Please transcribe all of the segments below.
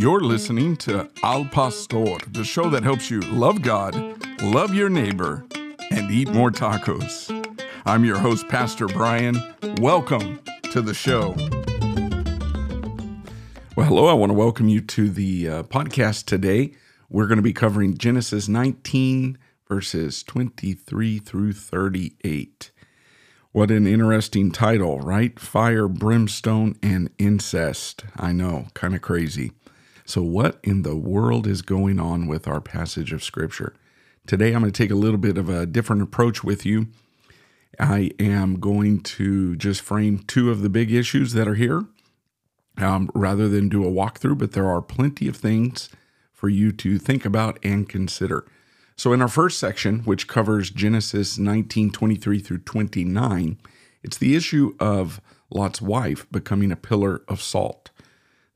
You're listening to Al Pastor, the show that helps you love God, love your neighbor, and eat more tacos. I'm your host, Pastor Brian. Welcome to the show. Well, hello. I want to welcome you to the uh, podcast today. We're going to be covering Genesis 19, verses 23 through 38. What an interesting title, right? Fire, brimstone, and incest. I know, kind of crazy. So, what in the world is going on with our passage of Scripture? Today, I'm going to take a little bit of a different approach with you. I am going to just frame two of the big issues that are here um, rather than do a walkthrough, but there are plenty of things for you to think about and consider. So, in our first section, which covers Genesis 19 23 through 29, it's the issue of Lot's wife becoming a pillar of salt.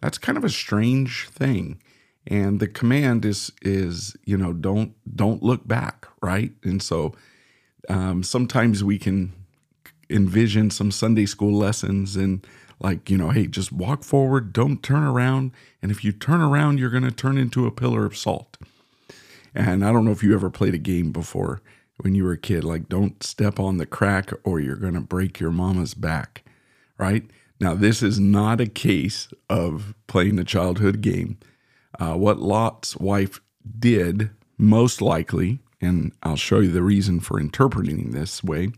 That's kind of a strange thing. And the command is is you know don't don't look back right and so um, sometimes we can envision some Sunday school lessons and like you know hey just walk forward don't turn around and if you turn around you're going to turn into a pillar of salt and I don't know if you ever played a game before when you were a kid, like don't step on the crack or you're going to break your mama's back, right? Now, this is not a case of playing a childhood game. Uh, what Lot's wife did, most likely, and I'll show you the reason for interpreting this way,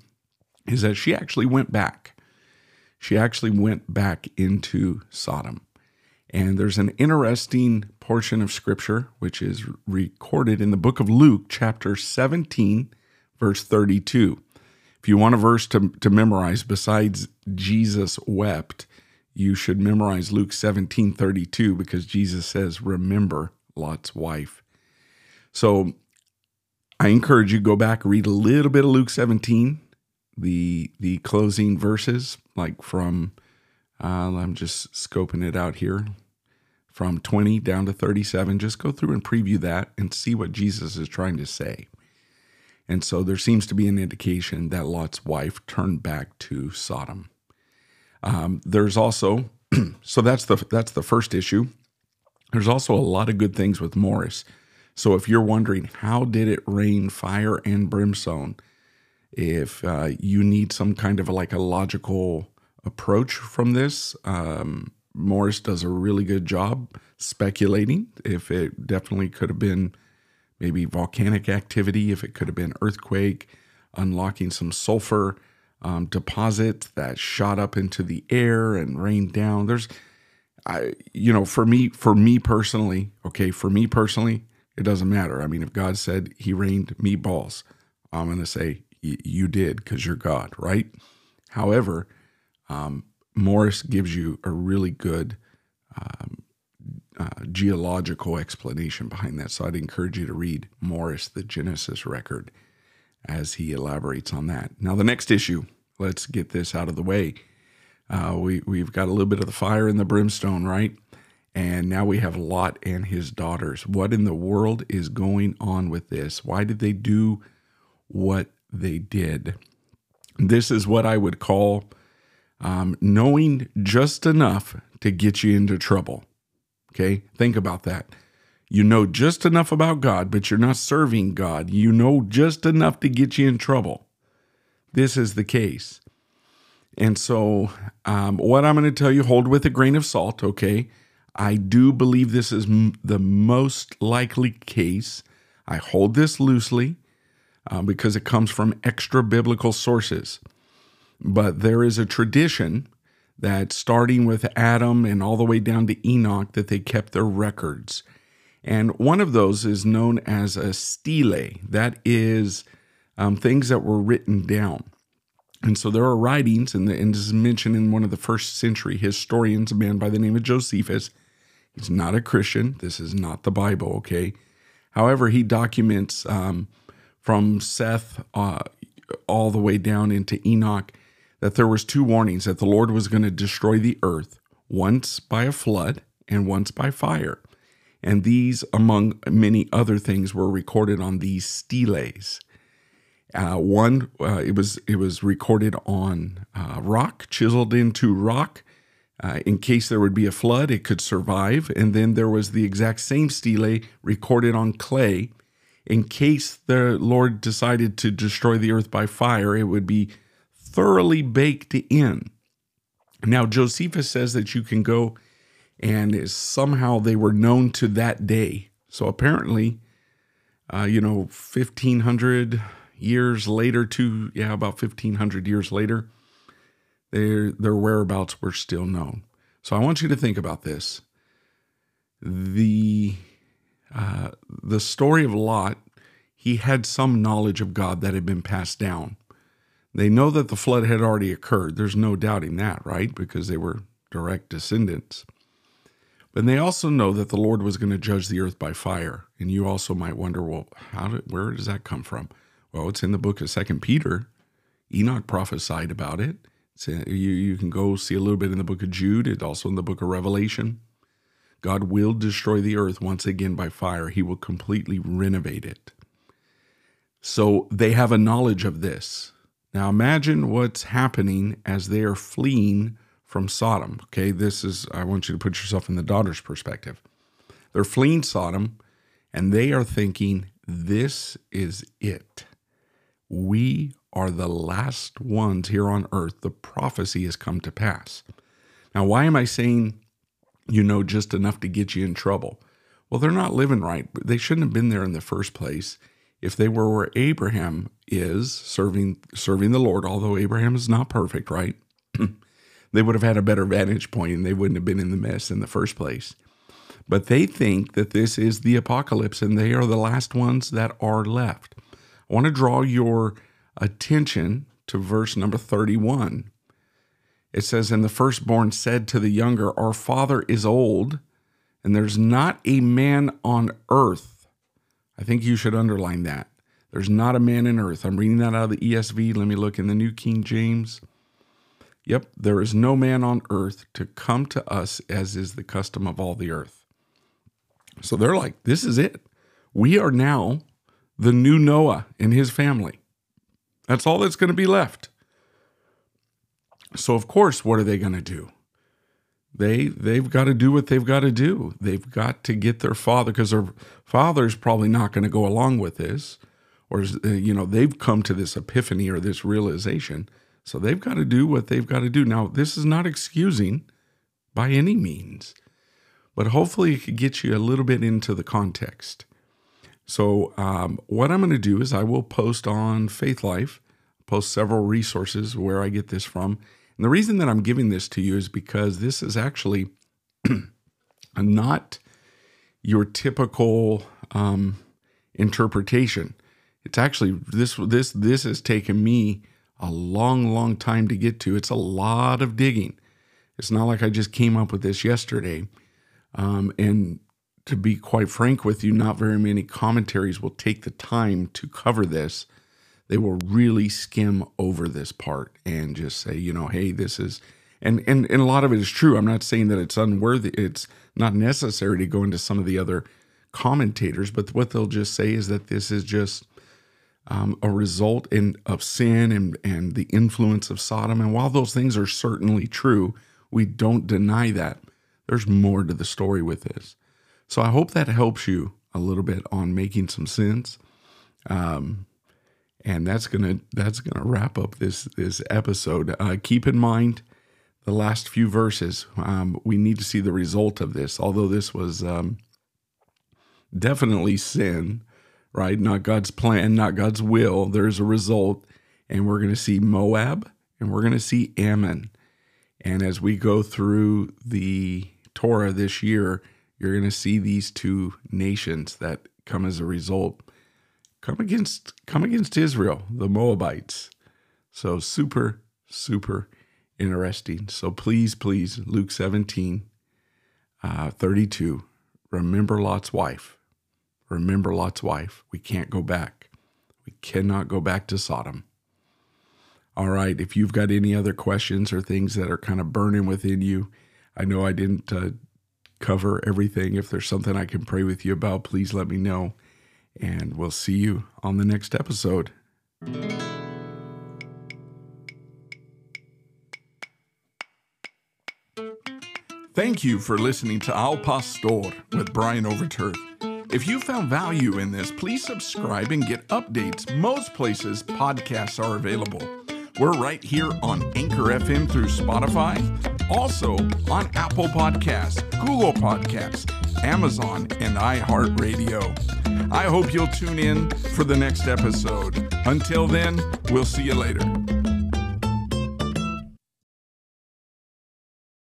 is that she actually went back. She actually went back into Sodom. And there's an interesting portion of scripture which is recorded in the book of Luke, chapter 17, verse 32. If you want a verse to, to memorize besides Jesus wept, you should memorize Luke 17, 32 because Jesus says, Remember Lot's wife. So I encourage you go back, read a little bit of Luke 17, the the closing verses, like from uh, I'm just scoping it out here from 20 down to 37. Just go through and preview that and see what Jesus is trying to say. And so there seems to be an indication that Lot's wife turned back to Sodom. Um, there's also, so that's the that's the first issue. There's also a lot of good things with Morris. So if you're wondering how did it rain fire and brimstone, if uh, you need some kind of like a logical approach from this. Um, Morris does a really good job speculating if it definitely could have been maybe volcanic activity, if it could have been earthquake, unlocking some sulfur um, deposits that shot up into the air and rained down. There's, I, you know, for me, for me personally, okay, for me personally, it doesn't matter. I mean, if God said He rained meatballs, I'm going to say you did because you're God, right? However, um, Morris gives you a really good um, uh, geological explanation behind that. So I'd encourage you to read Morris, the Genesis record, as he elaborates on that. Now, the next issue, let's get this out of the way. Uh, we, we've got a little bit of the fire and the brimstone, right? And now we have Lot and his daughters. What in the world is going on with this? Why did they do what they did? This is what I would call um, knowing just enough to get you into trouble. Okay, think about that. You know just enough about God, but you're not serving God. You know just enough to get you in trouble. This is the case. And so, um, what I'm going to tell you, hold with a grain of salt, okay? I do believe this is m- the most likely case. I hold this loosely uh, because it comes from extra biblical sources. But there is a tradition that starting with Adam and all the way down to Enoch, that they kept their records. And one of those is known as a stele. That is um, things that were written down. And so there are writings, and, the, and this is mentioned in one of the first century historians, a man by the name of Josephus. He's not a Christian. This is not the Bible, okay? However, he documents um, from Seth uh, all the way down into Enoch that there was two warnings that the Lord was going to destroy the earth once by a flood and once by fire. And these, among many other things, were recorded on these steles. Uh, one, uh, it was it was recorded on uh, rock, chiseled into rock. Uh, in case there would be a flood, it could survive. And then there was the exact same stele recorded on clay. In case the Lord decided to destroy the earth by fire, it would be thoroughly baked in. Now, Josephus says that you can go and somehow they were known to that day. So apparently, uh, you know, 1500 years later, to, yeah, about 1500 years later, their, their whereabouts were still known. So I want you to think about this. The, uh, the story of Lot, he had some knowledge of God that had been passed down. They know that the flood had already occurred. There's no doubting that, right? Because they were direct descendants. But they also know that the Lord was going to judge the earth by fire. And you also might wonder, well, how did, where does that come from? Well, it's in the book of Second Peter. Enoch prophesied about it. you, you can go see a little bit in the book of Jude. It's also in the book of Revelation. God will destroy the earth once again by fire. He will completely renovate it. So they have a knowledge of this. Now imagine what's happening as they are fleeing from Sodom. Okay, this is, I want you to put yourself in the daughter's perspective. They're fleeing Sodom and they are thinking, this is it. We are the last ones here on earth. The prophecy has come to pass. Now, why am I saying you know just enough to get you in trouble? Well, they're not living right. They shouldn't have been there in the first place if they were where Abraham is serving serving the Lord, although Abraham is not perfect, right? they would have had a better vantage point and they wouldn't have been in the mess in the first place. But they think that this is the apocalypse and they are the last ones that are left. I want to draw your attention to verse number 31. It says, And the firstborn said to the younger, Our father is old, and there's not a man on earth I think you should underline that. There's not a man in earth. I'm reading that out of the ESV. Let me look in the New King James. Yep, there is no man on earth to come to us as is the custom of all the earth. So they're like, this is it. We are now the new Noah and his family. That's all that's going to be left. So, of course, what are they going to do? They they've got to do what they've got to do. They've got to get their father because their father's probably not going to go along with this, or uh, you know they've come to this epiphany or this realization. So they've got to do what they've got to do. Now this is not excusing by any means, but hopefully it could get you a little bit into the context. So um, what I'm going to do is I will post on Faith Life, post several resources where I get this from and the reason that I'm giving this to you is because this is actually not your typical um, interpretation. It's actually this this this has taken me a long, long time to get to. It's a lot of digging. It's not like I just came up with this yesterday. Um, and to be quite frank with you, not very many commentaries will take the time to cover this they will really skim over this part and just say, you know, hey, this is and and and a lot of it is true. I'm not saying that it's unworthy. It's not necessary to go into some of the other commentators, but what they'll just say is that this is just um, a result in of sin and and the influence of Sodom. And while those things are certainly true, we don't deny that. There's more to the story with this. So I hope that helps you a little bit on making some sense. Um, and that's gonna that's gonna wrap up this this episode. Uh, keep in mind the last few verses. Um, we need to see the result of this. Although this was um, definitely sin, right? Not God's plan, not God's will. There's a result, and we're gonna see Moab and we're gonna see Ammon. And as we go through the Torah this year, you're gonna see these two nations that come as a result come against come against Israel, the Moabites. So super super interesting. So please please Luke 17 uh, 32 remember Lot's wife. Remember Lot's wife. We can't go back. We cannot go back to Sodom. All right, if you've got any other questions or things that are kind of burning within you, I know I didn't uh, cover everything. If there's something I can pray with you about, please let me know and we'll see you on the next episode. Thank you for listening to Al Pastor with Brian Overturf. If you found value in this, please subscribe and get updates. Most places podcasts are available. We're right here on Anchor FM through Spotify, also on Apple Podcasts, Google Podcasts, Amazon, and iHeartRadio. I hope you'll tune in for the next episode. Until then, we'll see you later.